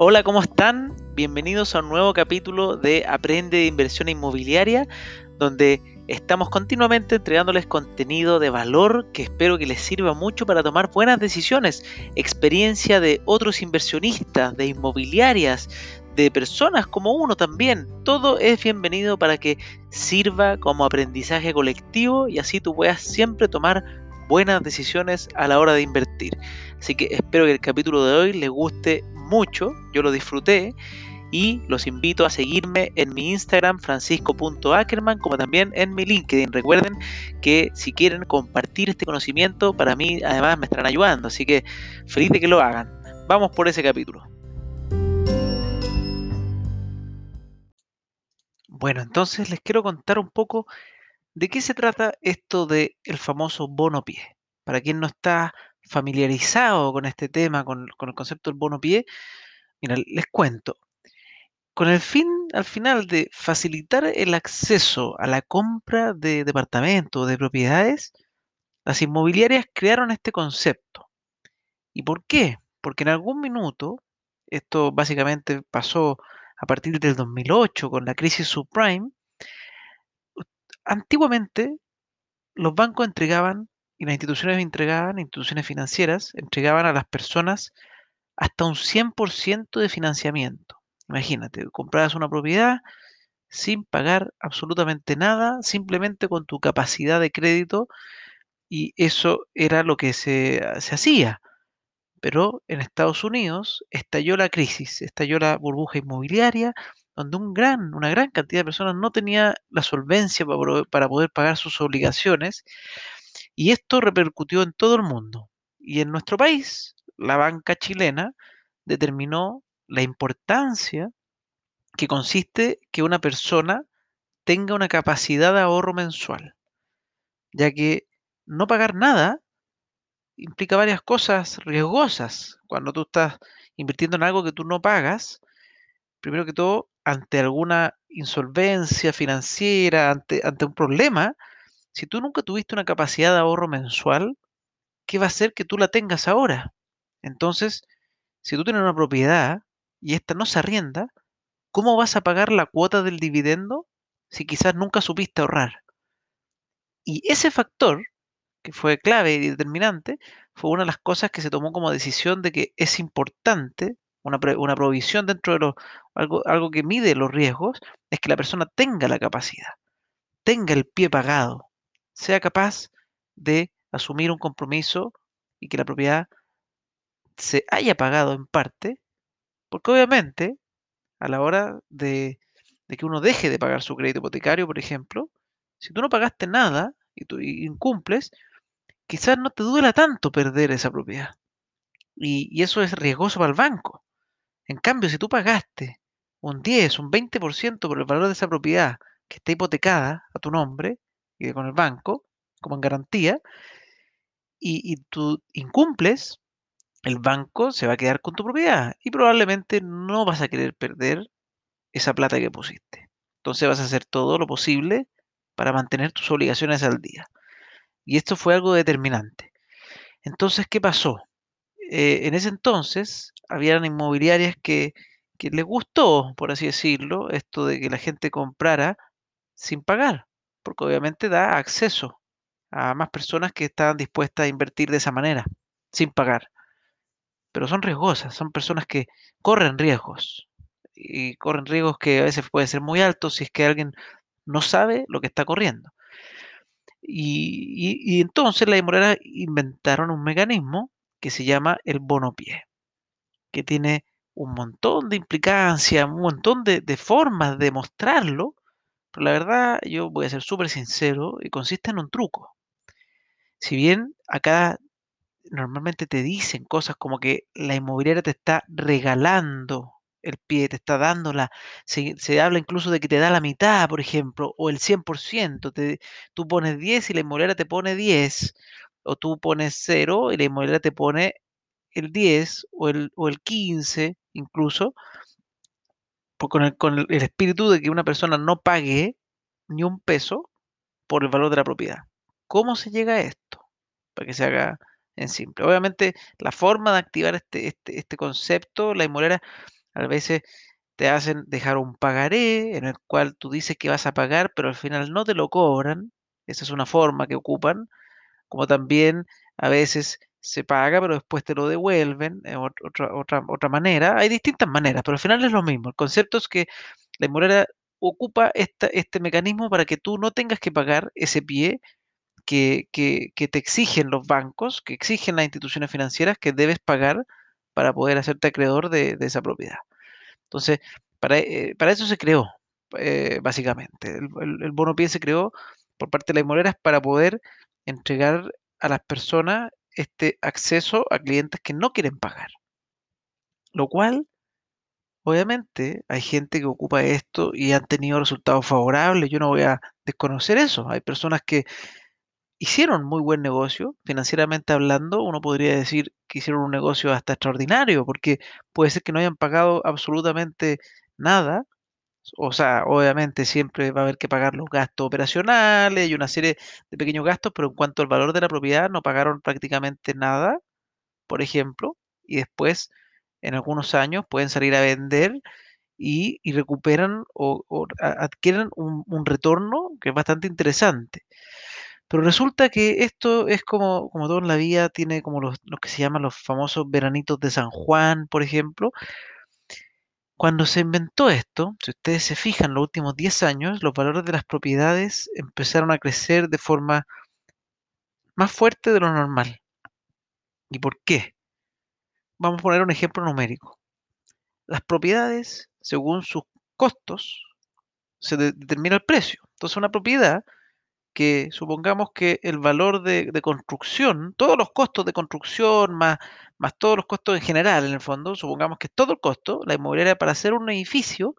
Hola, ¿cómo están? Bienvenidos a un nuevo capítulo de Aprende de Inversión Inmobiliaria, donde estamos continuamente entregándoles contenido de valor que espero que les sirva mucho para tomar buenas decisiones, experiencia de otros inversionistas, de inmobiliarias, de personas como uno también. Todo es bienvenido para que sirva como aprendizaje colectivo y así tú puedas siempre tomar buenas decisiones a la hora de invertir. Así que espero que el capítulo de hoy les guste mucho, yo lo disfruté y los invito a seguirme en mi Instagram francisco.ackerman como también en mi LinkedIn. Recuerden que si quieren compartir este conocimiento, para mí además me estarán ayudando, así que feliz de que lo hagan. Vamos por ese capítulo. Bueno, entonces les quiero contar un poco de qué se trata esto del el famoso bono pie. Para quien no está familiarizado con este tema, con, el concepto del bono pie, les cuento. Con el fin, al final, de facilitar el acceso a la compra de departamentos, de propiedades, las inmobiliarias crearon este concepto. ¿Y por qué? Porque en algún minuto, esto básicamente pasó a partir del 2008 con la crisis subprime, antiguamente los bancos entregaban y las instituciones entregaban, instituciones financieras, entregaban a las personas hasta un 100% de financiamiento. Imagínate, comprabas una propiedad sin pagar absolutamente nada, simplemente con tu capacidad de crédito y eso era lo que se, se hacía. Pero en Estados Unidos estalló la crisis, estalló la burbuja inmobiliaria, donde un gran, una gran cantidad de personas no tenía la solvencia para poder pagar sus obligaciones y esto repercutió en todo el mundo. Y en nuestro país, la banca chilena determinó la importancia que consiste que una persona tenga una capacidad de ahorro mensual, ya que no pagar nada implica varias cosas riesgosas. Cuando tú estás invirtiendo en algo que tú no pagas, primero que todo, ante alguna insolvencia financiera, ante, un problema, si tú nunca tuviste una capacidad de ahorro mensual, ¿qué va a hacer que tú la tengas ahora? Entonces, si tú tienes una propiedad y esta no se arrienda, ¿cómo vas a pagar la cuota del dividendo si quizás nunca supiste ahorrar? Y ese factor, que fue clave y determinante, fue una de las cosas que se tomó como decisión de que es importante, una, una provisión dentro de lo, algo, algo que mide los riesgos, es que la persona tenga la capacidad, tenga el pie pagado, sea capaz de asumir un compromiso y que la propiedad se haya pagado en parte, porque obviamente a la hora de, que uno deje de pagar su crédito hipotecario, por ejemplo, si tú no pagaste nada y tú incumples, quizás no te duela tanto perder esa propiedad. Y, y, eso es riesgoso para el banco. En cambio, si tú pagaste un 10, un 20% por el valor de esa propiedad que está hipotecada a tu nombre, y con el banco como en garantía y, tú incumples, el banco se va a quedar con tu propiedad y probablemente no vas a querer perder esa plata que pusiste. Entonces vas a hacer todo lo posible para mantener tus obligaciones al día. Y esto fue algo determinante. Entonces, ¿qué pasó? Eh, en ese entonces, habían inmobiliarias que, les gustó, por así decirlo, esto de que la gente comprara sin pagar porque obviamente da acceso a más personas que están dispuestas a invertir de esa manera, sin pagar. Pero son riesgosas, son personas que corren riesgos y corren riesgos que a veces pueden ser muy altos si es que alguien no sabe lo que está corriendo. Y, entonces las inmobiliarias inventaron un mecanismo que se llama el bono pie, que tiene un montón de implicancias, un montón de, formas de mostrarlo, pero la verdad, yo voy a ser súper sincero y consiste en un truco. Si bien acá normalmente te dicen cosas como que la inmobiliaria te está regalando el pie, te está dando la... Se, habla incluso de que te da la mitad, por ejemplo, o el 100%. Te, tú pones 10 y la inmobiliaria te pone 10, o tú pones 0 y la inmobiliaria te pone el 10 o el, o el 15 incluso con el, con el espíritu de que una persona no pague ni un peso por el valor de la propiedad. ¿Cómo se llega a esto? Para que se haga en simple. Obviamente, la forma de activar este, este, este concepto, la inmobiliaria A veces te hacen dejar un pagaré en el cual tú dices que vas a pagar, pero al final no te lo cobran. Esa es una forma que ocupan. Como también a veces se paga, pero después te lo devuelven de otra, otra, otra manera. Hay distintas maneras, pero al final es lo mismo. El concepto es que la inmobiliaria ocupa esta, este mecanismo para que tú no tengas que pagar ese pie que, que, que te exigen los bancos, que exigen las instituciones financieras que debes pagar para poder hacerte acreedor de, esa propiedad. Entonces, para, eh, para eso se creó, eh, básicamente. El, bono pie se creó por parte de las inmobiliarias para poder entregar a las personas este acceso a clientes que no quieren pagar. Lo cual, obviamente, hay gente que ocupa esto y han tenido resultados favorables. Yo no voy a desconocer eso. Hay personas que hicieron muy buen negocio, financieramente hablando, uno podría decir que hicieron un negocio hasta extraordinario, porque puede ser que no hayan pagado absolutamente nada. O sea, obviamente siempre va a haber que pagar los gastos operacionales y una serie de pequeños gastos, pero en cuanto al valor de la propiedad no pagaron prácticamente nada, por ejemplo, y después en algunos años pueden salir a vender y, y recuperan o, adquieren un, un retorno que es bastante interesante. Pero resulta que esto es como, como todo en la vida, tiene como los, los que se llaman los famosos veranitos de San Juan, por ejemplo. Cuando se inventó esto, si ustedes se fijan, los últimos 10 años, los valores de las propiedades empezaron a crecer de forma más fuerte de lo normal. ¿Y por qué? Vamos a poner un ejemplo numérico. Las propiedades, según sus costos, se de determina el precio. Entonces, una propiedad que supongamos que el valor de, construcción, todos los costos de construcción, más, más todos los costos en general, en el fondo, supongamos que todo el costo, la inmobiliaria para hacer un edificio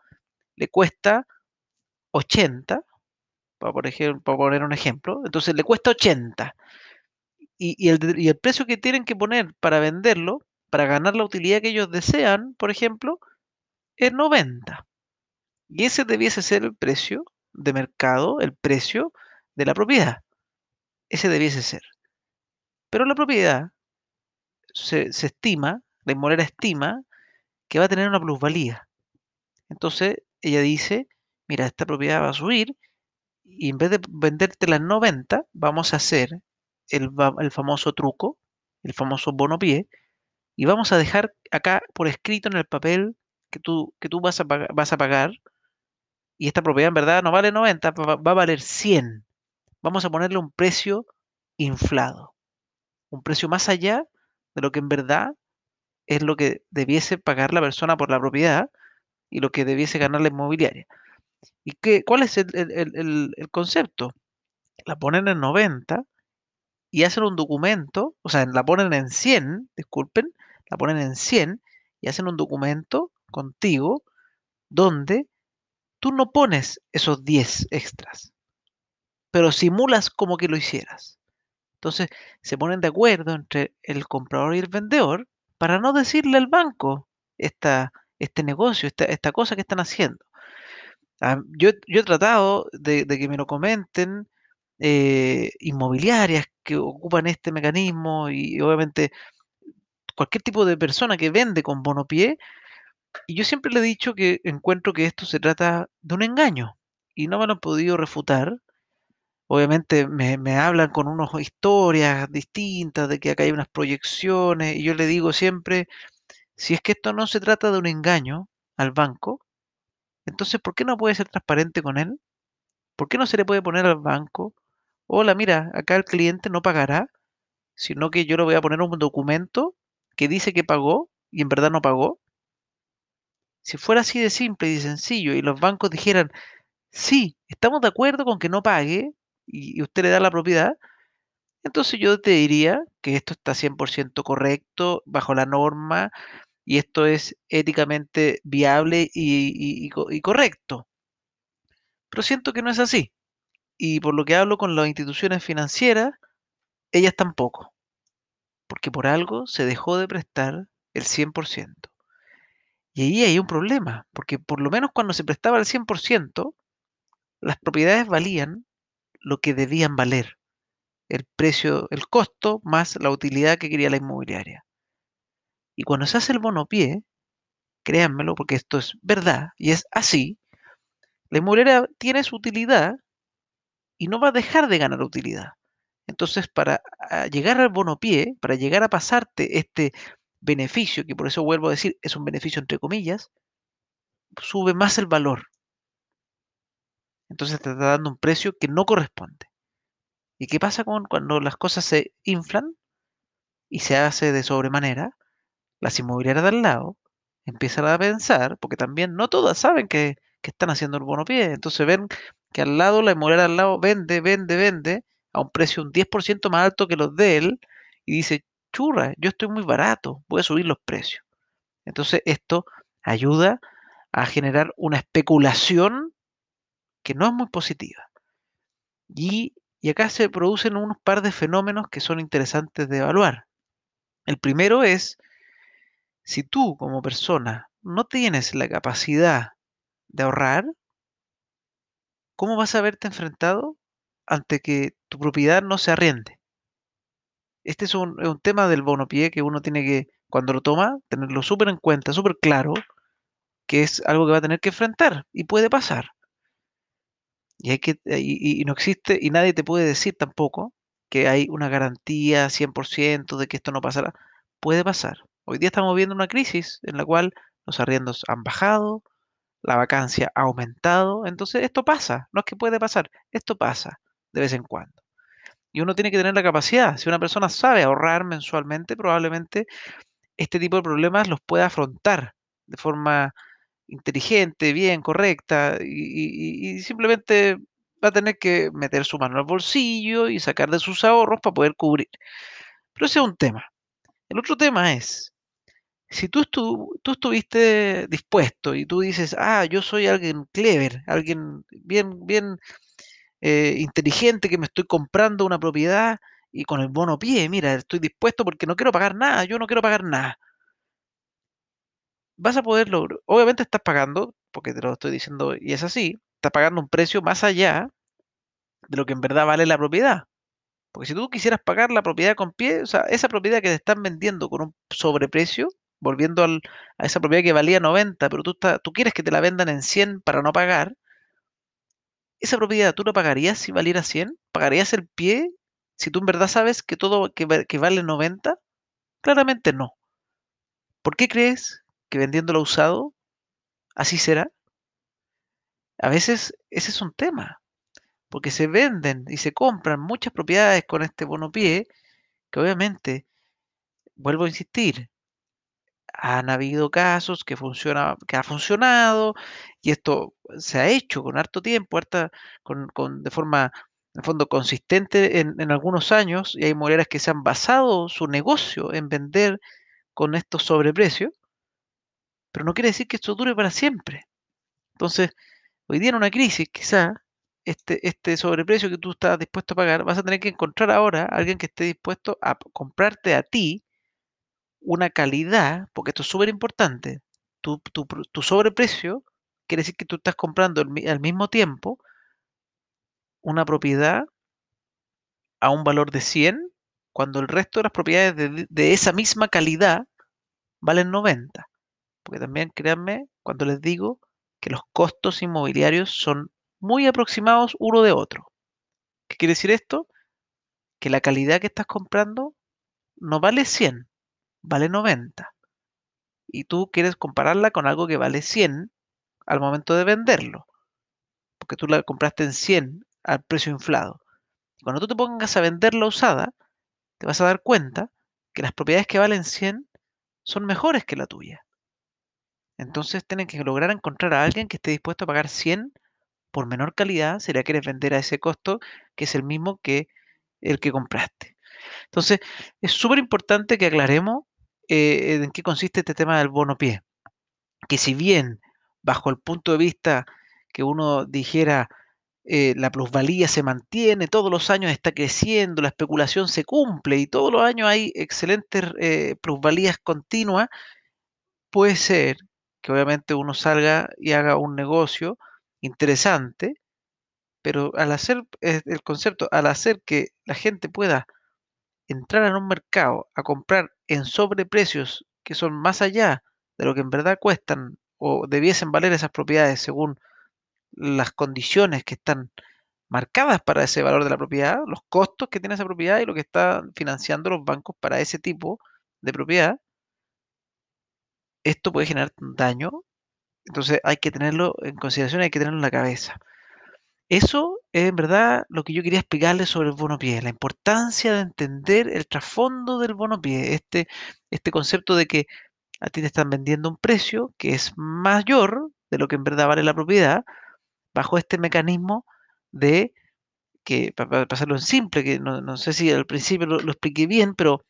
le cuesta 80, para, por ejemplo, para poner un ejemplo, entonces le cuesta 80. Y, y, el, y el precio que tienen que poner para venderlo, para ganar la utilidad que ellos desean, por ejemplo, es 90. Y ese debiese ser el precio de mercado, el precio de la propiedad. Ese debiese ser. Pero la propiedad se, se estima, la inmobiliaria estima que va a tener una plusvalía. Entonces ella dice, mira, esta propiedad va a subir y en vez de venderte las 90, vamos a hacer el, el famoso truco, el famoso bono pie, y vamos a dejar acá por escrito en el papel que tú, que tú vas, a pagar, y esta propiedad en verdad no vale 90, va, va a valer 100 vamos a ponerle un precio inflado, un precio más allá de lo que en verdad es lo que debiese pagar la persona por la propiedad y lo que debiese ganar la inmobiliaria. ¿Y qué, cuál es el, el, el, el concepto? La ponen en 90 y hacen un documento, o sea, la ponen en 100, disculpen, la ponen en 100 y hacen un documento contigo donde tú no pones esos 10 extras pero simulas como que lo hicieras. Entonces se ponen de acuerdo entre el comprador y el vendedor para no decirle al banco esta, este negocio, esta, esta cosa que están haciendo. Ah, yo, yo, he tratado de, que me lo comenten eh, inmobiliarias que ocupan este mecanismo y obviamente cualquier tipo de persona que vende con bonopié. Y yo siempre le he dicho que encuentro que esto se trata de un engaño y no me lo han podido refutar obviamente me, hablan con unas historias distintas de que acá hay unas proyecciones y yo le digo siempre, si es que esto no se trata de un engaño al banco, entonces ¿por qué no puede ser transparente con él? ¿Por qué no se le puede poner al banco, hola, mira, acá el cliente no pagará, sino que yo le voy a poner un documento que dice que pagó y en verdad no pagó? Si fuera así de simple y de sencillo y los bancos dijeran, sí, estamos de acuerdo con que no pague, y, usted le da la propiedad, entonces yo te diría que esto está 100% correcto, bajo la norma, y esto es éticamente viable y, y, y, correcto. Pero siento que no es así. Y por lo que hablo con las instituciones financieras, ellas tampoco. Porque por algo se dejó de prestar el 100%. Y ahí hay un problema, porque por lo menos cuando se prestaba el 100%, las propiedades valían lo que debían valer, el precio, el costo más la utilidad que quería la inmobiliaria. Y cuando se hace el bono pie, créanmelo, porque esto es verdad y es así, la inmobiliaria tiene su utilidad y no va a dejar de ganar utilidad. Entonces, para llegar al bono pie, para llegar a pasarte este beneficio, que por eso vuelvo a decir, es un beneficio entre comillas, sube más el valor. Entonces te está dando un precio que no corresponde. ¿Y qué pasa con cuando las cosas se inflan y se hace de sobremanera? Las inmobiliarias de al lado empiezan a pensar, porque también no todas saben que, que están haciendo el bono pie, entonces ven que al lado, la inmobiliaria al lado vende, vende, vende a un precio un 10% más alto que los de él y dice, churra, yo estoy muy barato, voy a subir los precios. Entonces esto ayuda a generar una especulación que no es muy positiva. Y, y acá se producen unos par de fenómenos que son interesantes de evaluar. El primero es, si tú como persona no tienes la capacidad de ahorrar, ¿cómo vas a verte enfrentado ante que tu propiedad no se arriende? Este es un, un tema del bono pie que uno tiene que, cuando lo toma, tenerlo súper en cuenta, súper claro, que es algo que va a tener que enfrentar y puede pasar. Y, hay que, y, y no existe, y nadie te puede decir tampoco que hay una garantía 100% de que esto no pasará. Puede pasar. Hoy día estamos viendo una crisis en la cual los arriendos han bajado, la vacancia ha aumentado. Entonces, esto pasa, no es que puede pasar, esto pasa de vez en cuando. Y uno tiene que tener la capacidad. Si una persona sabe ahorrar mensualmente, probablemente este tipo de problemas los pueda afrontar de forma inteligente, bien, correcta, y, simplemente va a tener que meter su mano al bolsillo y sacar de sus ahorros para poder cubrir. Pero ese es un tema. El otro tema es, si tú, tú estuviste dispuesto y tú dices, ah, yo soy alguien clever, alguien bien, bien eh, inteligente que me estoy comprando una propiedad y con el bono pie, mira, estoy dispuesto porque no quiero pagar nada, yo no quiero pagar nada. Vas a poderlo, obviamente estás pagando, porque te lo estoy diciendo y es así, estás pagando un precio más allá de lo que en verdad vale la propiedad. Porque si tú quisieras pagar la propiedad con pie, o sea, esa propiedad que te están vendiendo con un sobreprecio, volviendo a esa propiedad que valía 90, pero tú, tú quieres que te la vendan en 100 para no pagar, esa propiedad tú la pagarías si valiera 100? ¿Pagarías el pie si tú en verdad sabes que todo que, que vale 90? Claramente no. ¿Por qué crees que vendiéndolo usado así será? A veces ese es un tema, porque se venden y se compran muchas propiedades con este bono pie que obviamente, vuelvo a insistir, han habido casos que funciona, que ha funcionado y esto se ha hecho con harto tiempo, harta, con, con, de forma, en fondo, consistente en, en algunos años y hay moreras que se han basado su negocio en vender con estos sobreprecios, pero no quiere decir que esto dure para siempre. Entonces, hoy día en una crisis, quizá este, este sobreprecio que tú estás dispuesto a pagar, vas a tener que encontrar ahora a alguien que esté dispuesto a comprarte a ti una calidad, porque esto es súper importante, tu, tu, sobreprecio quiere decir que tú estás comprando al, mismo tiempo una propiedad a un valor de 100 cuando el resto de las propiedades de, de, esa misma calidad valen 90. Porque también créanme cuando les digo que los costos inmobiliarios son muy aproximados uno de otro. ¿Qué quiere decir esto? Que la calidad que estás comprando no vale 100, vale 90 y tú quieres compararla con algo que vale 100 al momento de venderlo, porque tú la compraste en 100 al precio inflado. Y cuando tú te pongas a venderla usada, te vas a dar cuenta que las propiedades que valen 100 son mejores que la tuya. Entonces tienen que lograr encontrar a alguien que esté dispuesto a pagar 100 por menor calidad si la quieres vender a ese costo que es el mismo que el que compraste. Entonces, es súper importante que aclaremos eh, en qué consiste este tema del bono pie. Que si bien, bajo el punto de vista que uno dijera, eh, la plusvalía se mantiene, todos los años está creciendo, la especulación se cumple y todos los años hay excelentes eh, plusvalías continuas, puede ser que obviamente uno salga y haga un negocio interesante, pero al hacer el concepto, al hacer que la gente pueda entrar en un mercado a comprar en sobreprecios que son más allá de lo que en verdad cuestan o debiesen valer esas propiedades según las condiciones que están marcadas para ese valor de la propiedad, los costos que tiene esa propiedad y lo que están financiando los bancos para ese tipo de propiedad, esto puede generar daño. Entonces hay que tenerlo en consideración, hay que tenerlo en la cabeza. Eso es en verdad lo que yo quería explicarles sobre el bono pie, la importancia de entender el trasfondo del bono pie, este, este concepto de que a ti te están vendiendo un precio que es mayor de lo que en verdad vale la propiedad, bajo este mecanismo de que, para pasarlo en simple, que no, sé si al principio lo, expliqué bien, pero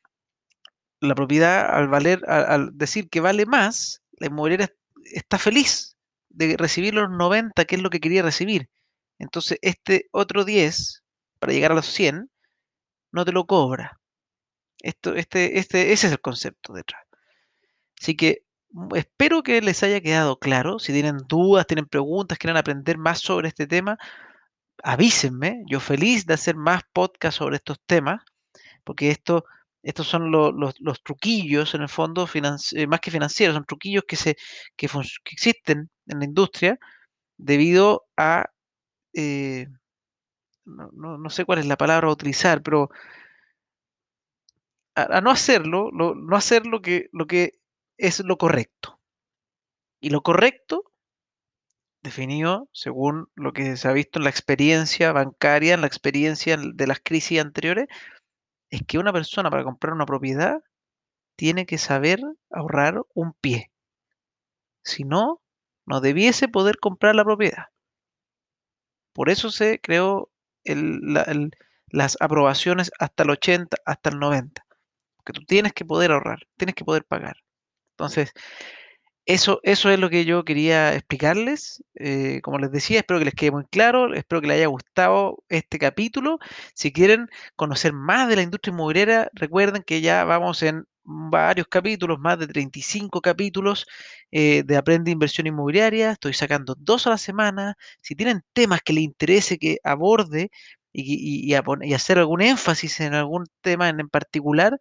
la propiedad al valer, al, decir que vale más, la inmobiliaria está feliz de recibir los 90, que es lo que quería recibir. Entonces, este otro 10, para llegar a los 100, no te lo cobra. Esto, este, este, ese es el concepto detrás. Así que mm, espero que les haya quedado claro. Si tienen dudas, tienen preguntas, quieren aprender más sobre este tema, avísenme. Yo feliz de hacer más podcasts sobre estos temas, porque esto, estos son los, truquillos, en el fondo, eh, más que financieros, son truquillos que, se, que, existen en la industria debido a, eh, no, sé cuál es la palabra a utilizar, pero a, no hacerlo, no hacer lo que, lo que es lo correcto. Y lo correcto, definido según lo que se ha visto en la experiencia bancaria, en la experiencia de las crisis anteriores, es que una persona para comprar una propiedad tiene que saber ahorrar un pie. Si no, no debiese poder comprar la propiedad. Por eso se creó las aprobaciones hasta el 80, hasta el 90. Porque tú tienes que poder ahorrar, tienes que poder pagar. Entonces, eso, eso es lo que yo quería explicarles. Eh, como les decía, espero que les quede muy claro, espero que les haya gustado este capítulo. Si quieren conocer más de la industria inmobiliaria, recuerden que ya vamos en varios capítulos, más de 35 capítulos eh, de Aprende Inversión Inmobiliaria. Estoy sacando dos a la semana. Si tienen temas que les interese que aborde y, y hacer algún énfasis en algún tema en particular,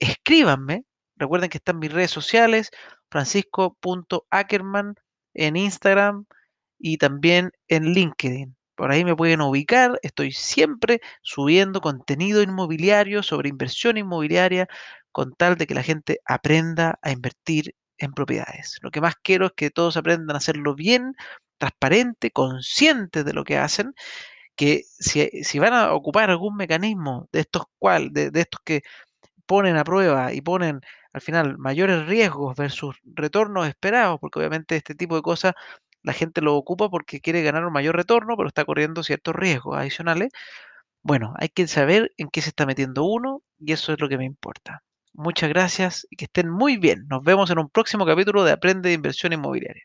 escríbanme Recuerden que están mis redes sociales, francisco.ackerman en Instagram y también en LinkedIn. Por ahí me pueden ubicar. Estoy siempre subiendo contenido inmobiliario sobre inversión inmobiliaria con tal de que la gente aprenda a invertir en propiedades. Lo que más quiero es que todos aprendan a hacerlo bien, transparente, consciente de lo que hacen, que si, van a ocupar algún mecanismo de estos cual, de estos que ponen a prueba y ponen al final mayores riesgos versus retornos esperados, porque obviamente este tipo de cosas la gente lo ocupa porque quiere ganar un mayor retorno, pero está corriendo ciertos riesgos adicionales. Bueno, hay que saber en qué se está metiendo uno y eso es lo que me importa. Muchas gracias y que estén muy bien. Nos vemos en un próximo capítulo de Aprende de Inversión Inmobiliaria.